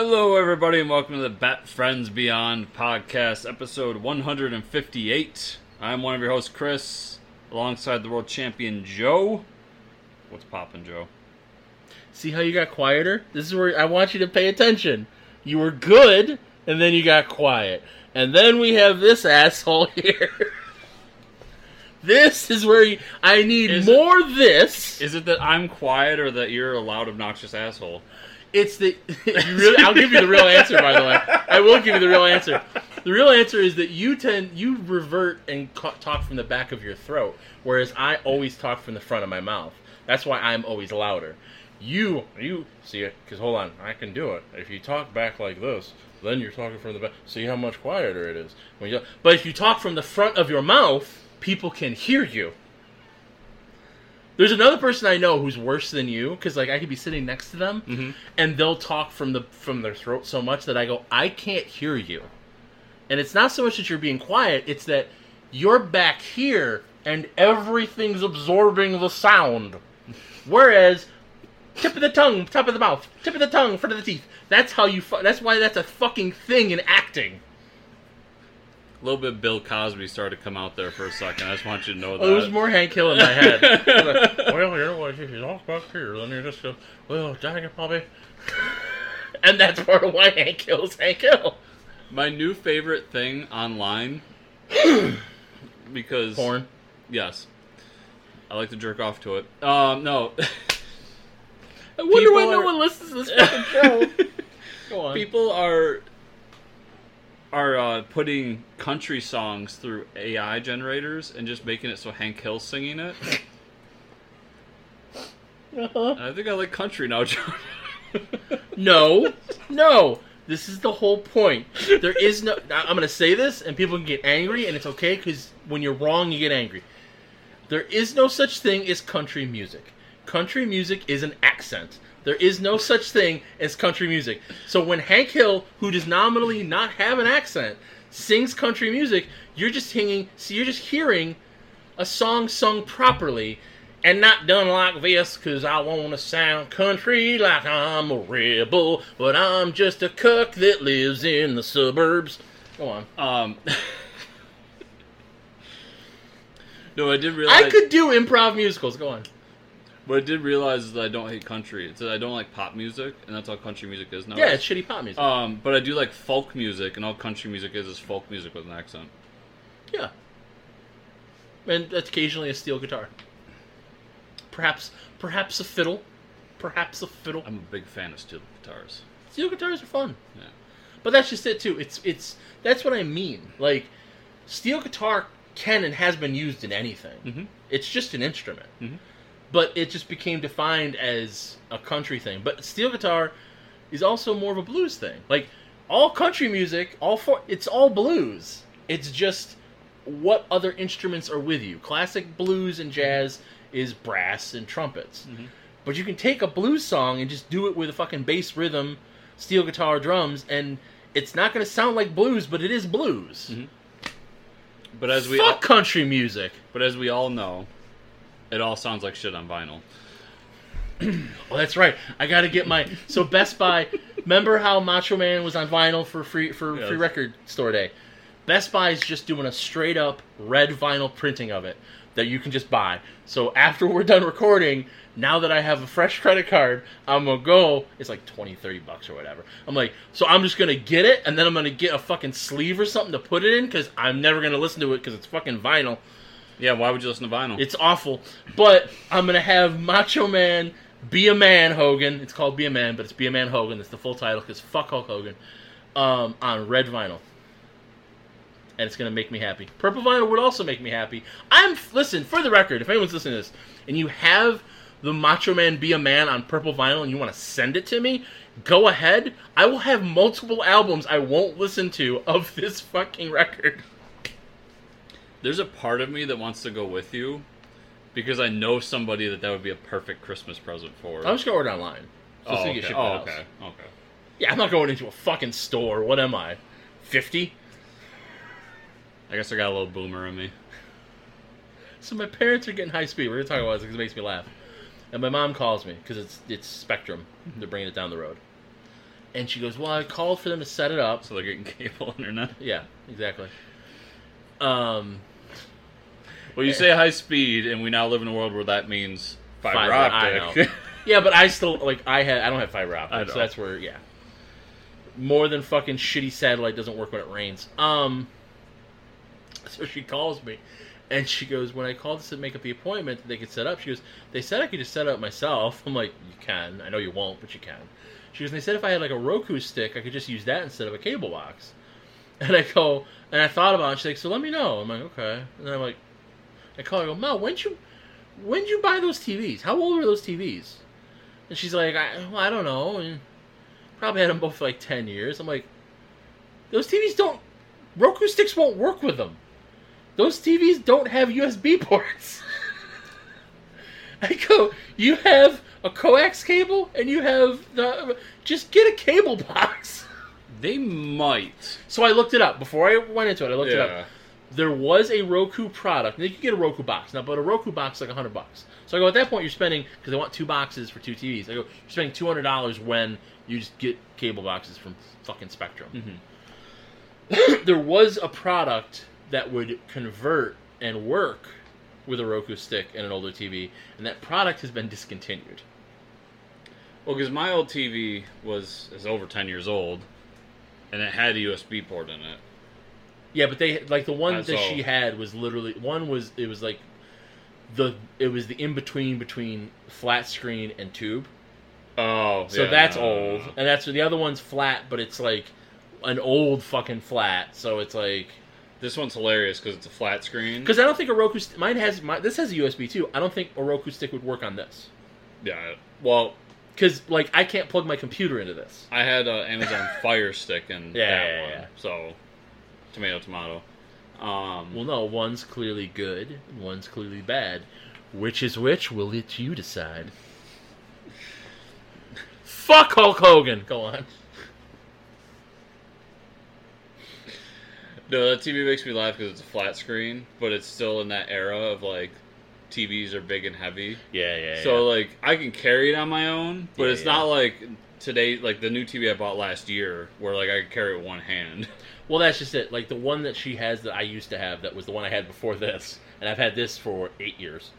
Hello, everybody, and welcome to the Bat Friends Beyond podcast, episode 158. I'm one of your hosts, Chris, alongside the world champion Joe. What's poppin', Joe? See how you got quieter? This is where I want you to pay attention. You were good, and then you got quiet. And then we have this asshole here. this is where you, I need Is it- more this. Is it that I'm quiet or that you're a loud, obnoxious asshole? It's the you really, I'll give you the real answer by the way. I will give you the real answer. The real answer is that you tend you revert and ca- talk from the back of your throat, whereas I always talk from the front of my mouth. That's why I'm always louder. You you see it because hold on, I can do it. If you talk back like this, then you're talking from the back. See how much quieter it is. When you, but if you talk from the front of your mouth, people can hear you. There's another person I know who's worse than you because like I could be sitting next to them Mhm. and they'll talk from the from their throat so much that I go I can't hear you. And it's not so much that you're being quiet, it's that you're back here and everything's absorbing the sound. Whereas tip of the tongue, top of the mouth, tip of the tongue, front of the teeth. That's how you fu- that's why that's a fucking thing in acting. A little bit Bill Cosby started to come out there for a second. I just want you to know that. Oh, it was more Hank Hill in my head. Like, well, you know what? If you talk back here, then you just go, well, dang it, Bobby. and that's part of why Hank Hill's Hank Hill. My new favorite thing online, because Porn. Yes, I like to jerk off to it. Um, no, I wonder why People no one listens to this fucking show. Go on. people are are uh, putting country songs through AI generators and just making it so Hank Hill's singing it. Uh-huh. I think I like country now, John. No, no. This is the whole point. There is no. I'm going to say this, and people can get angry, and it's okay because when you're wrong, you get angry. There is no such thing as country music. Country music is an accent. There is no such thing as country music. So when Hank Hill, who does nominally not have an accent, sings country music, you're just singing. So you're just hearing a song sung properly and not done like this because I want to sound country like I'm a rebel, but I'm just a cook that lives in the suburbs. Go on. Um, no, I didn't realize. I could do improv musicals. Go on. What I did realize is that I don't hate country. It's that I don't like pop music, and that's all country music is now. Yeah, it's shitty pop music. Um, but I do like folk music, and all country music is is folk music with an accent. yeah. And occasionally a steel guitar. Perhaps, perhaps a fiddle. Perhaps a fiddle. I'm a big fan of steel guitars. Steel guitars are fun. Yeah. But that's just it too. It's it's that's what I mean. Like steel guitar can and has been used in anything. Mhm. It's just an instrument. Mhm. But it just became defined as a country thing. But steel guitar is also more of a blues thing. Like all country music, all for it's all blues. It's just what other instruments are with you. Classic blues and jazz is brass and trumpets. Mhm. But you can take a blues song and just do it with a fucking bass rhythm, steel guitar, drums, and it's not going to sound like blues, but it is blues. Mhm. But as we Fuck country music. but as we all know, it all sounds like shit on vinyl. Oh, that's right. I got to get my so Best Buy. remember how Macho Man was on vinyl for free for Yes. free record store day? Best Buy is just doing a straight up red vinyl printing of it that you can just buy. So after we're done recording, now that I have a fresh credit card, I'm gonna go. It's like 20, 30 bucks or whatever. I'm like, so I'm just gonna get it, and then I'm gonna get a fucking sleeve or something to put it in because I'm never gonna listen to it because it's fucking vinyl. Yeah, why would you listen to vinyl? It's awful. But I'm gonna have Macho Man be a man Hogan. It's called Be a Man, but it's Be a Man Hogan. It's the full title because fuck Hulk Hogan. Um, on red vinyl, and it's gonna make me happy. Purple vinyl would also make me happy. I'm listen for the record. If anyone's listening to this and you have the Macho Man Be a Man on purple vinyl and you want to send it to me, go ahead. I will have multiple albums I won't listen to of this fucking record. There's a part of me that wants to go with you because I know somebody that that would be a perfect Christmas present for. I'm just gonna order online. So oh, gonna okay. to oh, okay. Okay. Yeah, I'm not going into a fucking store. What am I? 50? I guess I got a little boomer in me. So my parents are getting high speed. We're gonna talk about this because it makes me laugh. And my mom calls me because it's it's Spectrum. Mm-hmm. They're bringing it down the road. And she goes, "Well, I called for them to set it up." So they're getting cable internet. Yeah, exactly. Um, Well, you say high speed, and we now live in a world where that means fiber, Fiber, optic. yeah, but I still like I had I don't have fiber optic, so that's where yeah. More than fucking shitty satellite doesn't work when it rains. Um. So she calls me, and she goes, "When I called to make up the appointment, that they could set up." She goes, "They said I could just set up myself." I'm like, "You can. I know you won't, but you can." She goes, "They said if I had like a Roku stick, I could just use that instead of a cable box." And I go, and I thought about it. She's like, "So let me know." I'm like, "Okay." And I'm like, I call her. I go, "Mel, when'd you, when'd you buy those TVs? How old were those TVs?" And she's like, I, well, I don't know. And probably had them both for like 10 years. I'm like, those TVs don't, Roku sticks won't work with them. Those TVs don't have USB ports. I go, you have a coax cable and you have the, just get a cable box. They might. So I looked it up before I went into it. I looked it up there was a Roku product. And you could get a Roku box now, but a Roku box is like hundred bucks. So I go at that point you're spending because they want two boxes for two TVs. I go you're spending two hundred dollars when you just get cable boxes from fucking Spectrum. Mhm. there was a product that would convert and work with a Roku stick and an older TV, and that product has been discontinued. Well, because my old TV was is over ten years old, and it had a USB port in it. Yeah, but they like the one That's that all. she had was literally one was it was like the it was the in between between flat screen and tube. Oh, So yeah, that's no, no, old, no. and that's the other one's flat, but it's like an old fucking flat. So it's like This one's hilarious because it's a flat screen. because I don't think a Roku st- mine has my, this has a USB too. I don't think a Roku stick would work on this yeah. Well, because like I can't plug my computer into this. I had uh, Amazon Fire Stick and Yeah, that yeah, one. yeah. So, tomato, tomato. Um, Well, no, one's clearly good, one's clearly bad. Which is which? We'll let you decide. Fuck Hulk Hogan. Go on. no, that TV makes me laugh because it's a flat screen, but it's still in that era of like TVs are big and heavy. Yeah, yeah. So like I can carry it on my own, but Yeah, it's yeah. not like today like the new TV I bought last year where like I could carry it with one hand. Well, that's just it. Like the one that she has that I used to have, that was the one I had before this, and I've had this for eight years.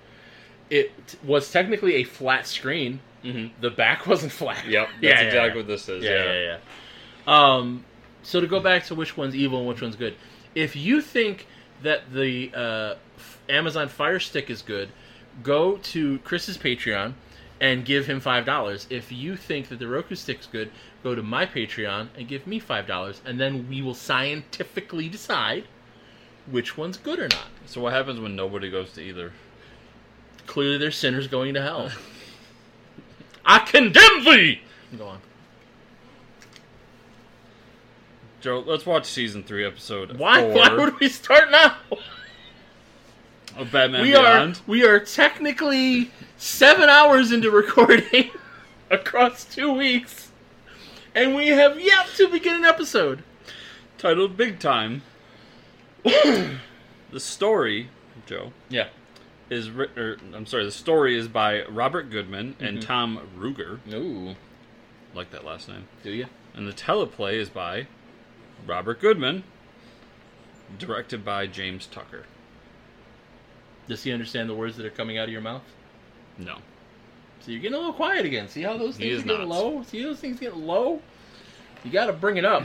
It t- was technically a flat screen. Mm-hmm. The back wasn't flat. Yep, that's Yeah, yeah, exactly yeah. what this is. Yeah, Yeah, yeah, yeah. Um, so to go back to which one's evil and which one's good, if you think that the uh, Amazon Fire Stick is good, go to Chris's Patreon and give him five dollars. If you think that the Roku Stick's good, go to my Patreon and give me five dollars, and then we will scientifically decide which one's good or not. So what happens when nobody goes to either? Clearly, they're sinners going to hell. I condemn thee. Go on. Joe, let's watch season three, episode Why? four Why would we start now? Of Batman we Beyond. are we are technically seven hours into recording across two weeks, and we have yet to begin an episode. titled Big Time. the story, Joe, Yeah. is written, or, I'm sorry, the story is by Robert Goodman and Mhm. Tom Ruegger. Ooh. Like that last name. Do you? And the teleplay is by Robert Goodman, directed by James Tucker. Does he understand the words that are coming out of your mouth? No. So you're getting a little quiet again. See how those things is are getting not. low? See those things getting low? You got to bring it up.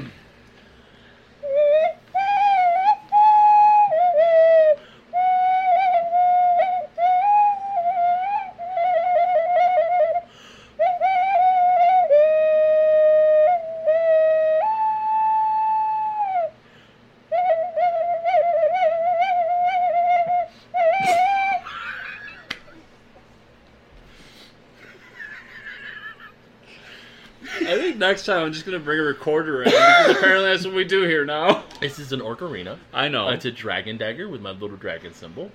I think next time I'm just gonna bring a recorder in because apparently that's what we do here now. This is an ocarina. I know. It's a dragon dagger with my little dragon symbol.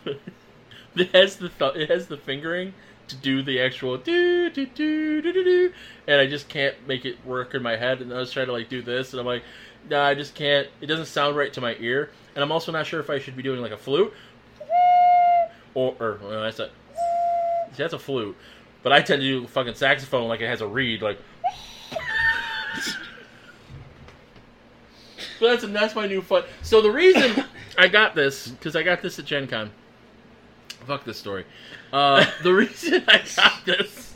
it has the th- it has the fingering to do the actual do do do do do do, and I just can't make it work in my head. And I was trying to like do this, and I'm like, no, I just can't. It doesn't sound right to my ear, and I'm also not sure if I should be doing like a flute or or well, that's a that's a flute, but I tend to do fucking saxophone like it has a reed, like. But that's that's my new fun. So the reason I got this because I got this at Gen Con. Fuck this story. Uh, the reason I got this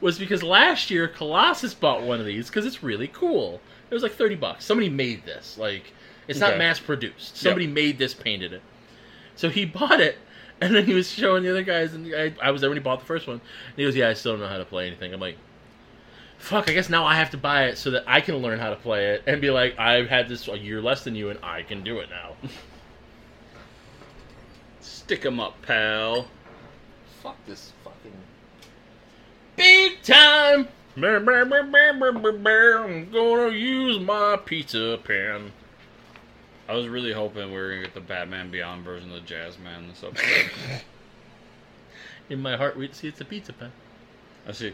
was because last year Colossus bought one of these because it's really cool. It was like thirty bucks. Somebody made this. Like it's not Okay. mass produced. Somebody made this, painted it. So he bought it, and then he was showing the other guys, and I, I was there when he bought the first one. And he goes, "Yeah, I still don't know how to play anything." I'm like, "Fuck! I guess now I have to buy it so that I can learn how to play it and be like, I've had this a year less than you, and I can do it now." Stick 'em up, pal. Fuck this fucking big time. I'm gonna use my pizza pen. I was really hoping we were gonna get the Batman Beyond version of the Jazz Man this episode. In my heart, we'd see it's a pizza pen. I see.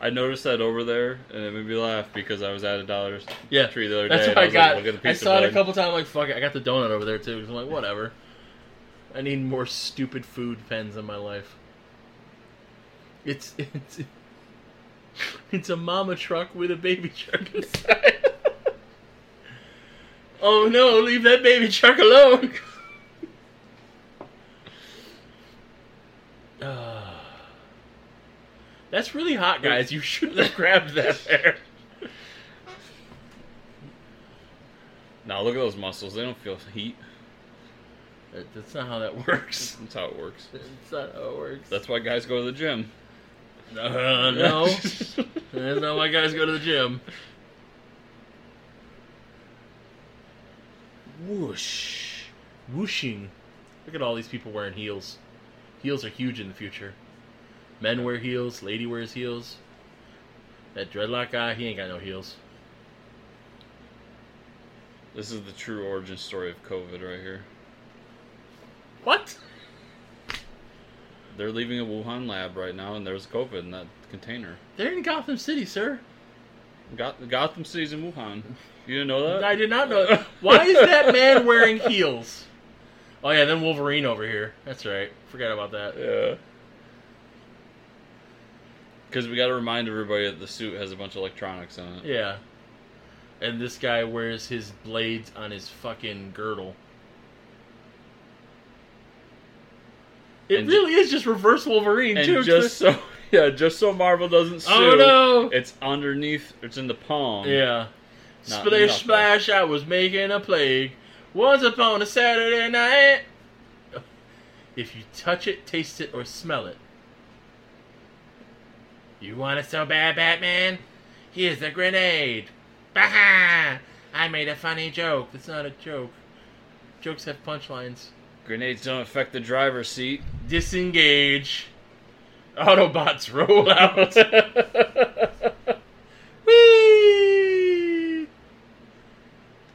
I noticed that over there, and it made me laugh because I was at a Dollar Yeah, Tree the other That's day. what I, was got. Like, I saw it a couple times. Like fuck it, I got the donut over there too. I'm like, whatever. I need more stupid food pens in my life. It's it's it's a mama truck with a baby truck inside. Oh no! Leave that baby truck alone. Ah. That's really hot, guys. You shouldn't have grabbed that there. Now look at those muscles. They don't feel heat. That- That's not how that works. That's how it works. That's not how it works. That's why guys go to the gym. uh, no. That's not why guys go to the gym. Whoosh. Whooshing. Look at all these people wearing heels. Heels are huge in the future. Men wear heels, lady wears heels. That dreadlock guy, he ain't got no heels. This is the true origin story of COVID right here. What? They're leaving a Wuhan lab right now, and there's COVID in that container. They're in Gotham City, sir. Got Gotham City's in Wuhan. You didn't know that? I did not know. That. Why is that man wearing heels? Oh yeah, then Wolverine over here. That's right. Forgot about that. Yeah. Because we got to remind everybody that the suit has a bunch of electronics on it. Yeah. And this guy wears his blades on his fucking girdle. It And really is just reverse Wolverine And too. just so, yeah, just so Marvel doesn't oh, sue. oh no! It's underneath. It's in the palm. Yeah. Not Splish splash! I was making a plague. Once upon a Saturday night. If you touch it, taste it, or smell it. You want it so bad, Batman? Here's a grenade. Baha! I made a funny joke. It's not a joke. Jokes have punchlines. Grenades don't affect the driver's seat. Disengage. Autobots roll out. Whee!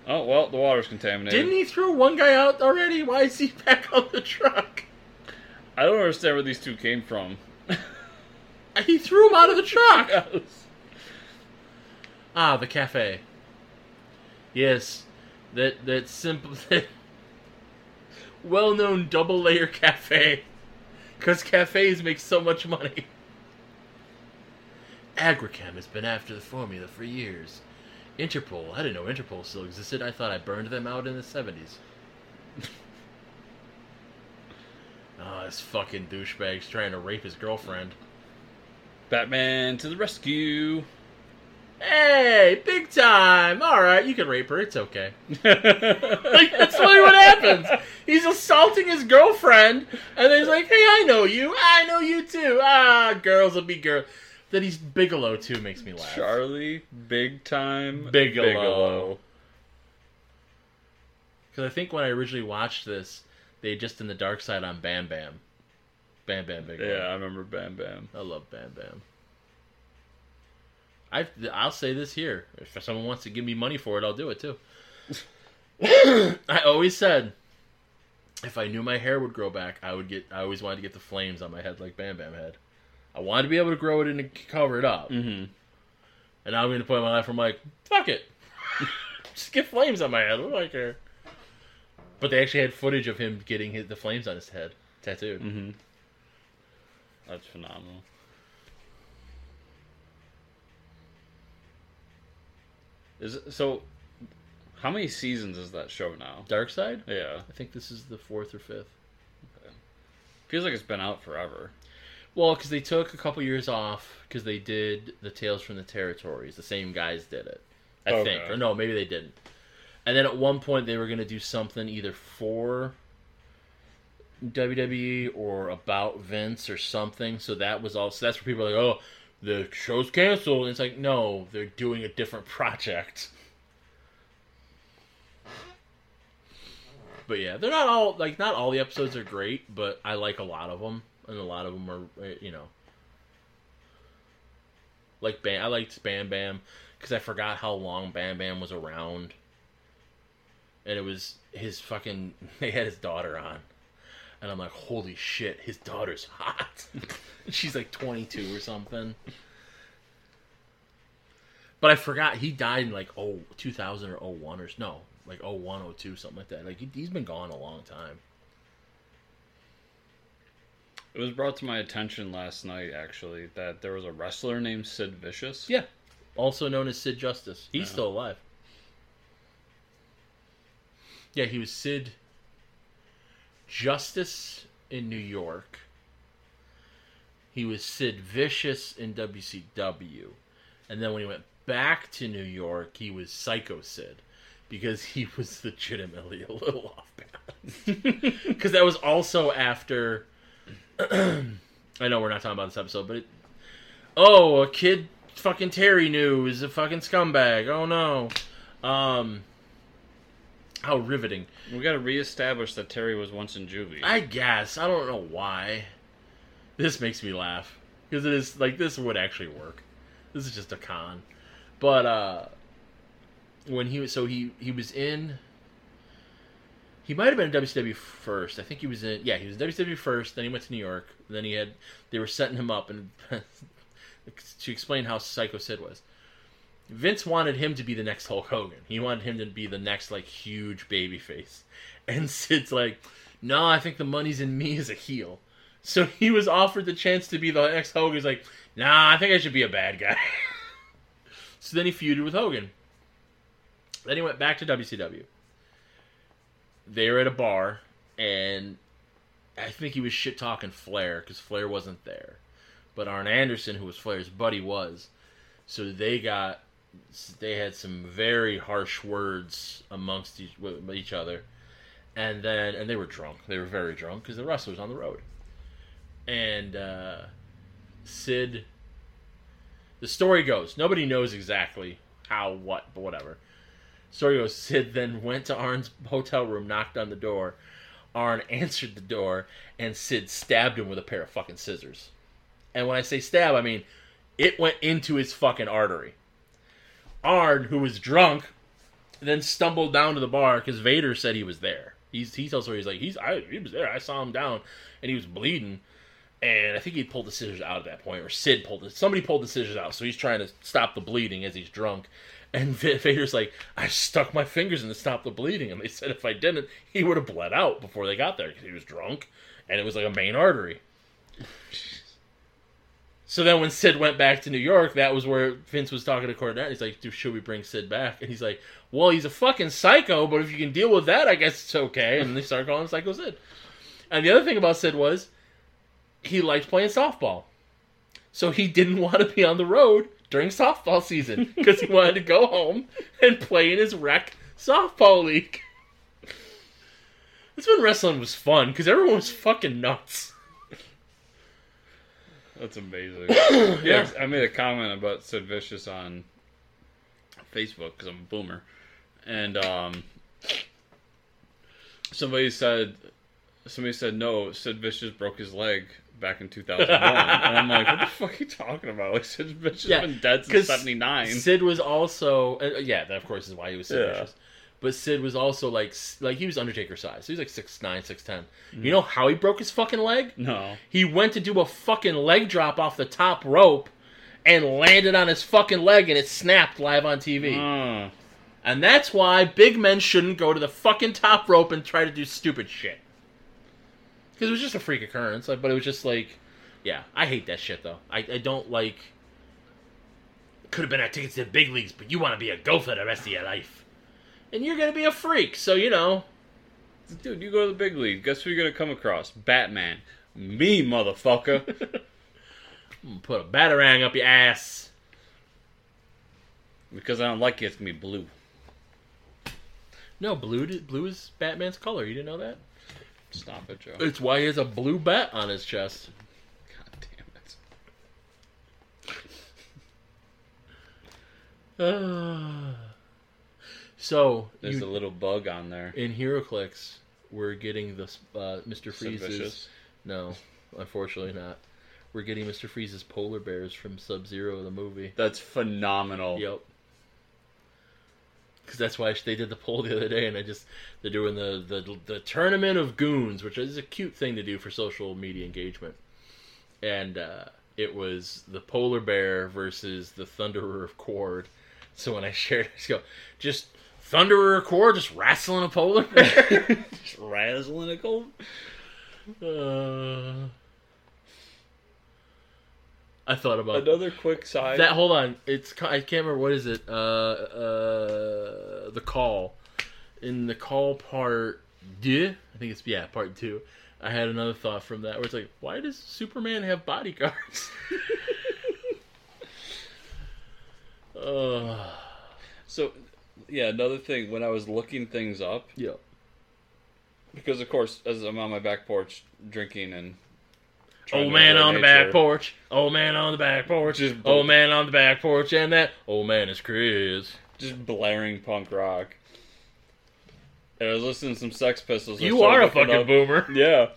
Oh well, the water's contaminated. Didn't he throw one guy out already? Why is he back on the truck? I don't understand where these two came from. He threw him out of the truck. Ah, the cafe. Yes, that that simple, that well-known double-layer cafe, because cafes make so much money. Agrichem has been after the formula for years. Interpol, I didn't know Interpol still existed. I thought I burned them out in the seventies. Oh, this fucking douchebag's trying to rape his girlfriend. Batman to the rescue. Hey, big time! Alright, you can rape her, it's okay. Like, that's literally what happens. He's assaulting his girlfriend, and then he's like, hey, I know you. I know you too. Ah, girls will be girls. That he's Bigelow, too, makes me laugh. Charlie, big time Bigelow. Because I think when I originally watched this, they just in the dark side on Bam Bam. Bam Bam Bigelow. Yeah, I remember Bam Bam. I love Bam Bam. I I'll say this here: if someone wants to give me money for it, I'll do it too. I always said, if I knew my hair would grow back, I would get. I always wanted to get the flames on my head like Bam Bam had. I wanted to be able to grow it and cover it up. Mm-hmm. And now I'm going to put my life. I'm like, fuck it, just get flames on my head. What do I care? But they actually had footage of him getting his, the flames on his head tattooed. Mm-hmm. That's phenomenal. Is it, so. How many seasons is that show now? Dark Side. Yeah, I think this is the fourth or fifth. Okay. Feels like it's been out forever. Well, because they took a couple years off because they did the Tales from the Territories. The same guys did it, I Okay. think, or no, maybe they didn't. And then at one point they were going to do something either for WWE or about Vince or something. So that was all. So that's where people are like, "Oh, the show's canceled." And it's like, no, they're doing a different project. But yeah, they're not all like not all the episodes are great, but I like a lot of them, and a lot of them are uh, you know like Bam. I liked Bam Bam because I forgot how long Bam Bam was around, and it was his fucking. They had his daughter on, and I'm like, holy shit, his daughter's hot. She's like 22 or something. But I forgot he died in like oh 2000 or 01 or no like 01 02 something like that. Like he, he's been gone a long time. It was brought to my attention last night, actually, that there was a wrestler named Sid Vicious. Yeah. Also known as Sid Justice. He's Yeah. still alive. Yeah, he was Sid Justice in New York. He was Sid Vicious in WCW. And then when he went back to New York, he was Psycho Sid. Because he was legitimately a little off balance. Because that was also after. I know we're not talking about this episode, but it, oh, a kid fucking Terry knew is a fucking scumbag. Oh no. Um how riveting. We got to reestablish that Terry was once in juvie. I guess. I don't know why. This makes me laugh. Because it is like this would actually work. This is just a con. But uh when he was so he he was in he might have been in WCW first. I think he was in yeah, he was in WCW first, then he went to New York, then he had they were setting him up and to explain how Psycho Sid was. Vince wanted him to be the next Hulk Hogan. He wanted him to be the next like huge baby face. And Sid's like, "No, I think the money's in me as a heel." So he was offered the chance to be the next Hogan. He's like, "Nah, I think I should be a bad guy." so then he feuded with Hogan. Then he went back to WCW. They were at a bar, and I think he was shit talking Flair because Flair wasn't there, but Arn Anderson, who was Flair's buddy, was. So they got they had some very harsh words amongst each, each other, and then and they were drunk. They were very drunk because the wrestlers on the road, and uh, Sid. The story goes nobody knows exactly how, what, but whatever. Story Sid then went to Arn's hotel room, knocked on the door. Arn answered the door, and Sid stabbed him with a pair of fucking scissors. And when I say stab, I mean it went into his fucking artery. Arn, who was drunk, then stumbled down to the bar because Vader said he was there. He's he tells her he's like he's I he was there. I saw him down, and he was bleeding. And I think he pulled the scissors out at that point, or Sid pulled it. Somebody pulled the scissors out, so he's trying to stop the bleeding as he's drunk. And Vader's like, I stuck my fingers in to stop the bleeding, and they said if I didn't, he would have bled out before they got there because he was drunk, and it was like a main artery. So then when Sid went back to New York, that was where Vince was talking to Cornette. He's like, "Dude, should we bring Sid back? And he's like, well, he's a fucking psycho, but if you can deal with that, I guess it's okay. And they started calling him Psycho Sid. And the other thing about Sid was he liked playing softball. So he didn't want to be on the road during softball season because he wanted to go home and play in his rec softball league. That's when wrestling was fun because everyone was fucking nuts. That's amazing. yeah, I made a comment about Sid Vicious on Facebook because I'm a boomer, and um, somebody said somebody said no, Sid Vicious broke his leg back in 2001, and I'm like, what the fuck are you talking about? Like Sid Vicious Yeah, has been dead since '79. Sid was also uh, yeah, that of course is why he was Sid Yeah. Vicious. But Sid was also like like he was Undertaker size. He was like six nine, six ten. Mm. You know how he broke his fucking leg? No, He went to do a fucking leg drop off the top rope and landed on his fucking leg and it snapped live on TV. Uh, And that's why big men shouldn't go to the fucking top rope and try to do stupid shit. Because it was just a freak occurrence, like, but it was just like, yeah, I hate that shit though. I, I don't like. could have been our tickets to the big leagues, but you want to be a gopher the rest of your life. And you're going to be a freak, so, you know. Dude, you go to the big league. Guess who you're gonna come across? Batman. Me, motherfucker. I'm gonna Put a batarang up your ass. because I don't like it, it's gonna be blue. No, blue blue is Batman's color. You didn't know that? Stop it, Joe. It's why he has a blue bat on his chest. God damn it. so, There's you- a little bug on there. in HeroClix, we're getting this uh, Mr. Freeze's. No, unfortunately not. We're getting Mr. Freeze's polar bears from Sub Zero, the movie. That's phenomenal. Yep. Because that's why they did the poll the other day, and I just they're doing the, the the tournament of goons, which is a cute thing to do for social media engagement. And uh, it was the polar bear versus the thunderer of Qward. So when I shared, I just go, just thunderer of Qward just wrestling a polar bear. Just razzling it cold. uh, I thought about Another quick side. that hold on it's i can't remember what is it uh uh the call in the call part deux i think it's yeah part two i had another thought from that where it's like why does superman have bodyguards uh so, yeah, another thing. When I was looking things up, yeah because of course, as I'm on my back porch drinking and. Old man on the back porch old man on the back porch Just old man on the back porch and that old man is chris Just blaring punk rock. And I was listening to some Sex Pistols. You are a fucking up- boomer Yeah.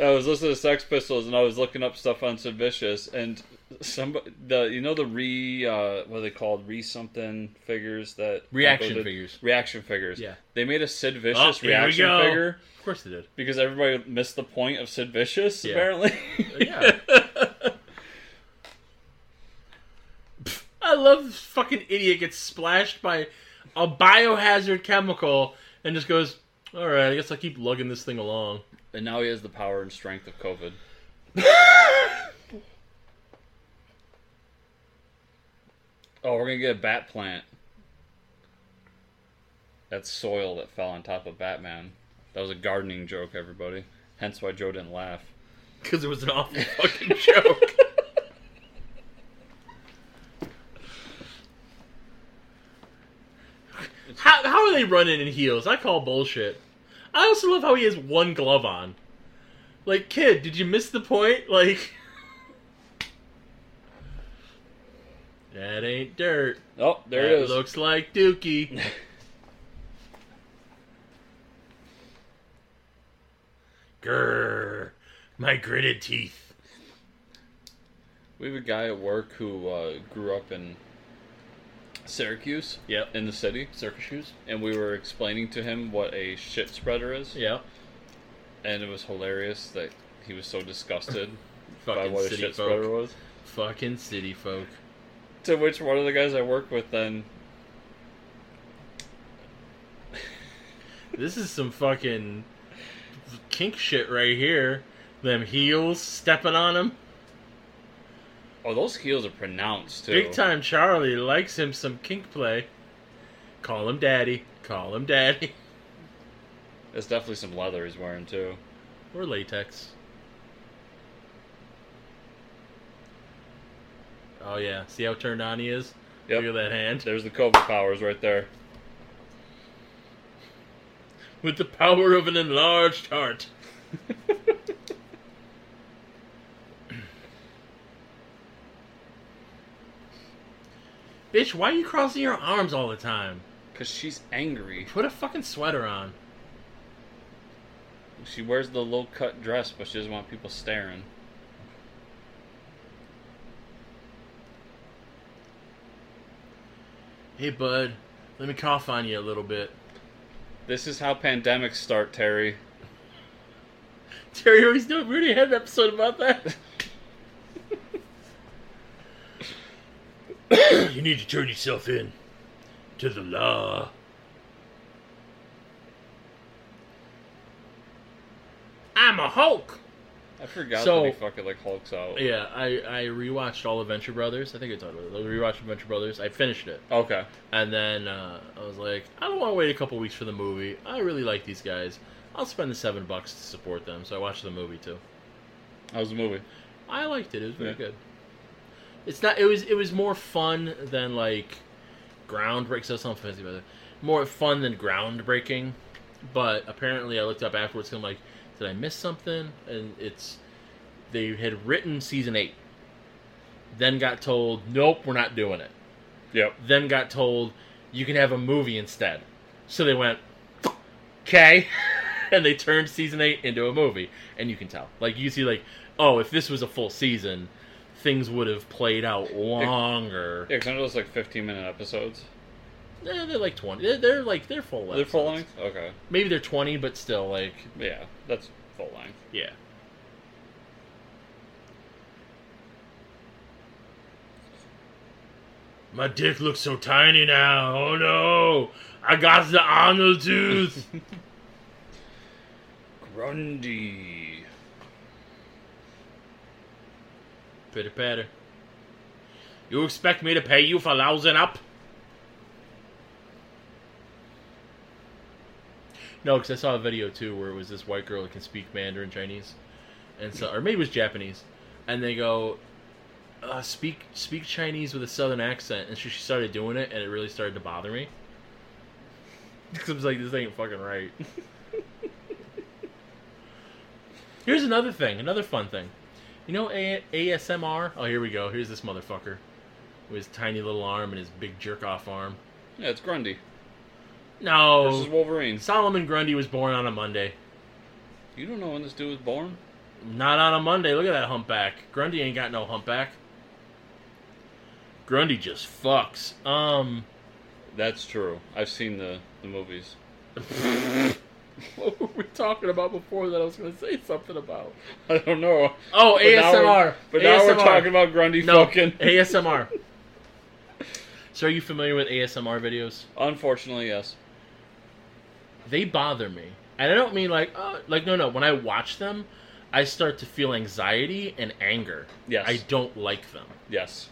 I was listening to Sex Pistols and I was looking up stuff on Sid Vicious and some the you know the re uh what are they called re something figures that reaction people figures reaction figures Yeah. they made a Sid Oh, Vicious here we reaction figure of course they did because everybody missed the point of Sid Vicious Yeah. apparently Yeah. I love this fucking idiot gets splashed by a biohazard chemical and just goes, all right, I guess I'll keep lugging this thing along. and now he has the power and strength of COVID oh we're gonna get a bat plant that's soil that fell on top of Batman that was a gardening joke everybody hence why Joe didn't laugh Because it was an awful fucking joke. how, how are they running in heels? I call bullshit. I also love how he has one glove on. Like, kid, did you miss the point? Like, that ain't dirt. oh there that it is Looks like Dookie. Grrr, my gritted teeth. We have a guy at work who uh, grew up in Syracuse, Yep. in the city, Circus shoes. and we were explaining to him what a shit spreader is, Yeah. and it was hilarious that he was so disgusted by Fucking what a shit folk. spreader was. Fucking city folk. To which one of the guys I work with then, This is some fucking kink shit right here. Them heels stepping on him. oh, those heels are pronounced too. Big time Charlie likes him some kink play. Call him daddy. Call him daddy. There's definitely some leather he's wearing too. Or latex. Oh yeah. See how turned on he is? Yep. Look at that hand. There's the COVID powers right there. With the power of an enlarged heart. Bitch, why are you crossing your arms all the time? Cause she's angry. Put a fucking sweater on. She wears the low cut dress, but she doesn't want people staring. Hey, bud, let me cough on you a little bit. This is how pandemics start, Terry. Terry always knew. We already had an episode about that. you need to turn yourself in to the law. I'm a Hulk. I forgot So- that he fucking like hulks out. Yeah, I, I rewatched all Adventure Brothers. I think I talked about it. I rewatched Adventure Brothers. I finished it. Okay. And then uh, I was like, I don't want to wait a couple weeks for the movie. I really like these guys. I'll spend the seven bucks to support them. So I watched the movie too. How was the movie? I liked it. It was very Yeah. good. It's not. It was. It was more fun than like groundbreaking. So something fancy about it. More fun than groundbreaking. But apparently, I looked up afterwards. And I'm like, did I miss something? And it's they had written season eight. Then got told, nope, we're not doing it. Yep. Then got told, you can have a movie instead. So they went, okay, and they turned season eight into a movie, and you can tell. Like you see, like, oh, if this was a full season, things would have played out longer. Yeah, because I know it's like 15 minute episodes. Eh, they're like twenty. They're, they're like they're full. Length. They're full episodes. length? Okay. Maybe they're twenty, but still, like, Yeah, that's full length. yeah. My dick looks so tiny now. Oh no! I got the Arnold tooth. Grundy. Pitter patter. You expect me to pay you for lousing up? No, because I saw a video too where it was this white girl that can speak Mandarin Chinese, and so or maybe it was Japanese, and they go, uh, "Speak speak Chinese with a southern accent," and she, she started doing it, and it really started to bother me. Because I was like, "This ain't fucking right." Here's another thing, another fun thing. You know A- ASMR? Oh, here we go. Here's this motherfucker with his tiny little arm and his big jerk off arm. Yeah, it's Grundy No. versus Wolverine. Solomon Grundy was born on a Monday. You don't know when this dude was born? Not on a Monday. Look at that humpback. Grundy ain't got no humpback. Grundy just fucks. Um, That's true. I've seen the, the movies. what were we talking about before that I was going to say something about? I don't know. Oh, But now ASMR. But now we're talking about Grundy no fucking. ASMR. so, are you familiar with ASMR videos? Unfortunately, yes. They bother me. And I don't mean like, uh, like no, no. When I watch them, I start to feel anxiety and anger. Yes. I don't like them. Yes.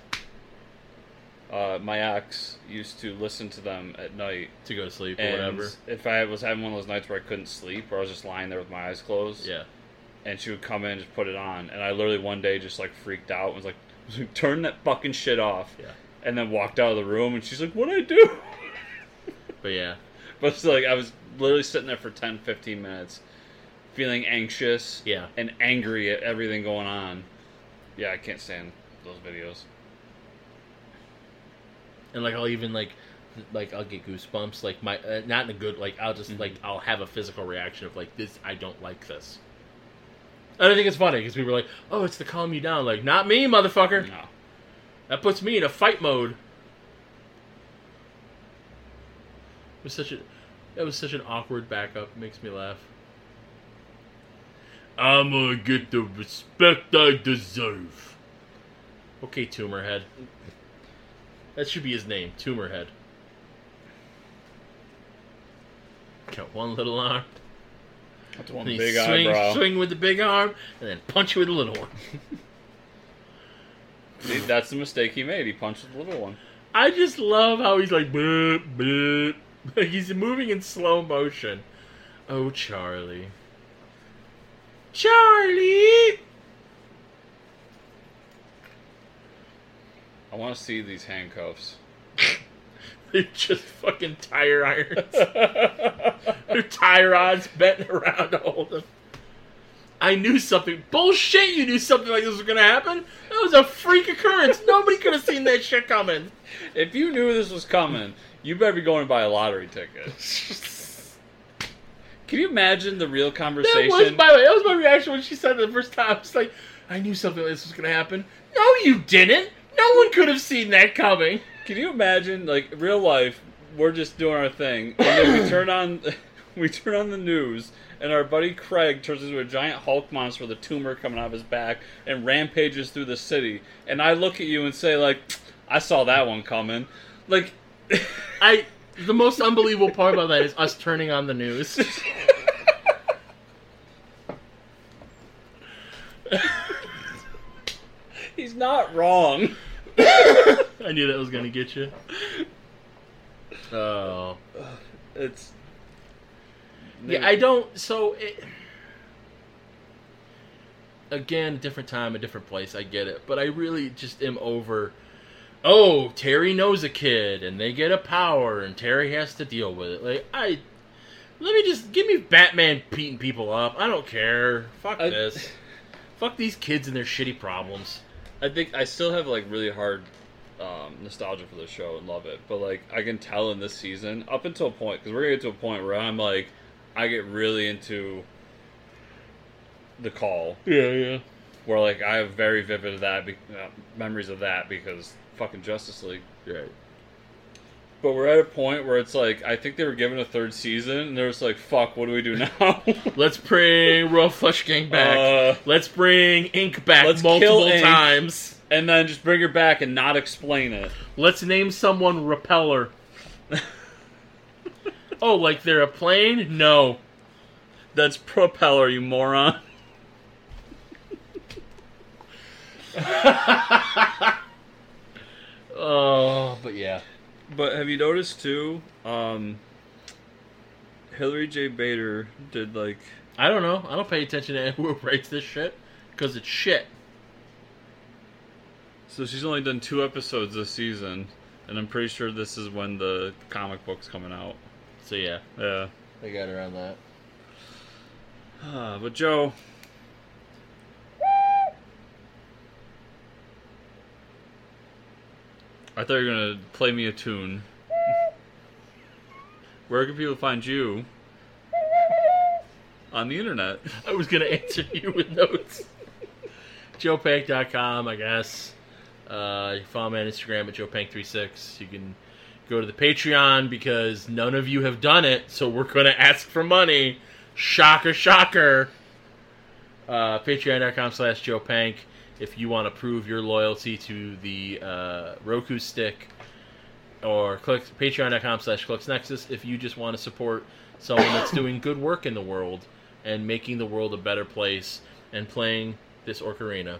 Uh, my ex used to listen to them at night, To go to sleep or whatever. if I was having one of those nights where I couldn't sleep, or I was just lying there with my eyes closed, Yeah. and she would come in and just put it on, and I literally one day just like freaked out and was like, "Turn that fucking shit off," Yeah. and then walked out of the room, and she's like, "What would I do?" But yeah. But it's like I was literally sitting there for 10, 15 minutes, feeling anxious Yeah. and angry at everything going on. Yeah, I can't stand those videos. And like I'll even like like I'll get goosebumps like my uh, not in a good like I'll just Mhm. like I'll have a physical reaction of like this I don't like this. And I think it's funny because people are like, "Oh, it's to calm you down." Like, not me, motherfucker. No. That puts me in a fight mode. It was such a that was such an awkward backup. It makes me laugh. I'm gonna get the respect I deserve. Okay, tumor head. That should be his name, tumor head. Got one little arm. That's one and big swing, eyebrow. swing with the big arm, and then punch you with the little one. See, that's the mistake he made. He punched the little one. I just love how he's like, boop, boop. He's moving in slow motion. Oh, Charlie. Charlie! I want to see these handcuffs. They're just fucking tire irons. They're tie rods bent around to hold them. I knew something. Bullshit, you knew something like this was gonna happen? That was a freak occurrence. Nobody could have seen that shit coming. if you knew this was coming, you better be going to buy a lottery ticket. Can you imagine the real conversation? That was, by the way, that was my reaction when she said it the first time. I was like, I knew something like this was gonna happen. No, you didn't. No one could have seen that coming. Can you imagine, like real life? We're just doing our thing, and then we turn on, we turn on the news, and our buddy Craig turns into a giant Hulk monster with a tumor coming out of his back and rampages through the city. And I look at you and say, like, I saw that one coming. Like, I. The most unbelievable part about that is us turning on the news. He's not wrong. I knew that was gonna get you. Oh. It's Yeah, I don't. So it, again, different time, a different place. I get it, but I really just am over. Oh, Terry knows a kid, and they get a power, and Terry has to deal with it. Like I, let me just give me Batman beating people up. I don't care. Fuck I- this. Fuck these kids and their shitty problems. I think I still have like really hard um, nostalgia for the show and love it, but like I can tell in this season up until a point because we're gonna get to a point where I'm like I get really into the call Yeah, yeah. Where like I have very vivid of that be- uh, memories of that because fucking Justice League. Right. But we're at a point where it's like I think they were given a third season and they're just like fuck what do we do now? Let's bring Royal Flush Gang back. Uh, Let's bring Ink back Let's multiple kill Ink. times. and then just bring her back and not explain it. Let's name someone Repeller. oh, like they're a plane? No. That's propeller, you moron. Oh, but yeah. But have you noticed too? Um, Hilary J. Bader did like I don't know. I don't pay attention to who writes this shit because it's shit. so she's only done two episodes this season, and I'm pretty sure this is when the comic book's coming out. So yeah, Yeah. I got around that. Ah, but Joe, I thought you were gonna play me a tune. Where can people find you on the internet? I was gonna answer you with notes. JoePanc.com, I guess. Uh, you can follow me on Instagram at JoePanc36. You can go to the Patreon because none of you have done it, so we're gonna ask for money. Shocker, shocker. Uh, Patreon.com slash JoePanc if you want to prove your loyalty to the uh, Roku stick or click patreon.com slash clixnexus if you just want to support someone that's doing good work in the world and making the world a better place and playing this ocarina.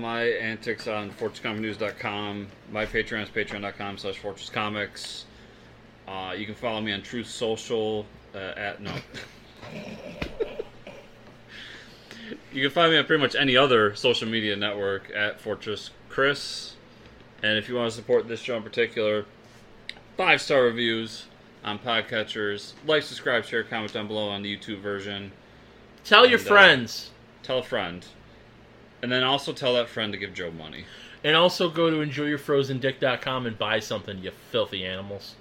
My antics on fortresscomicnews.com. My Patreon is patreon.com slash fortresscomics. Uh, you can follow me on Truth Social uh, at no. you can find me on pretty much any other social media network at Fortress Chris. And if you want to support this show in particular, five star reviews on podcatchers. Like, subscribe, share, comment down below on the YouTube version. Tell your And, uh, friends. Tell a friend. And then also tell that friend to give Joe money. And also go to enjoyyourfrozendick.com and buy something, you filthy animals.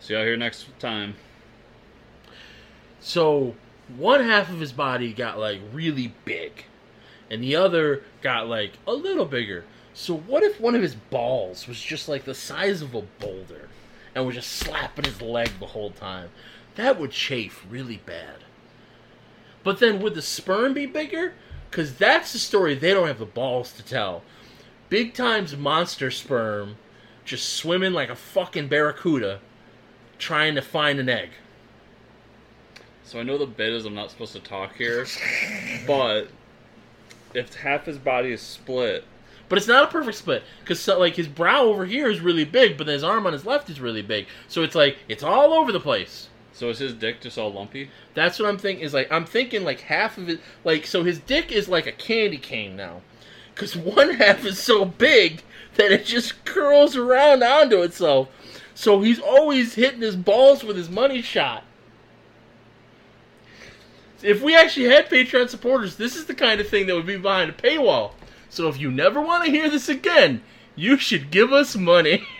See y'all here next time. So one half of his body got like really big, and the other got like a little bigger. So what if one of his balls was just like the size of a boulder, and was just slapping his leg the whole time? That would chafe really bad. But then would the sperm be bigger? Because that's the story they don't have the balls to tell. Big times monster sperm just swimming like a fucking barracuda trying to find an egg. So I know the bit is I'm not supposed to talk here, but if half his body is split, But it's not a perfect split because so, like his brow over here is really big, but then his arm on his left is really big. So it's like it's all over the place. So is his dick just all lumpy? That's what I'm thinking. Is like I'm thinking like half of it, like so his dick is like a candy cane now, because one half is so big that it just curls around onto itself. So he's always hitting his balls with his money shot. If we actually had Patreon supporters, this is the kind of thing that would be behind a paywall. So if you never want to hear this again, you should give us money.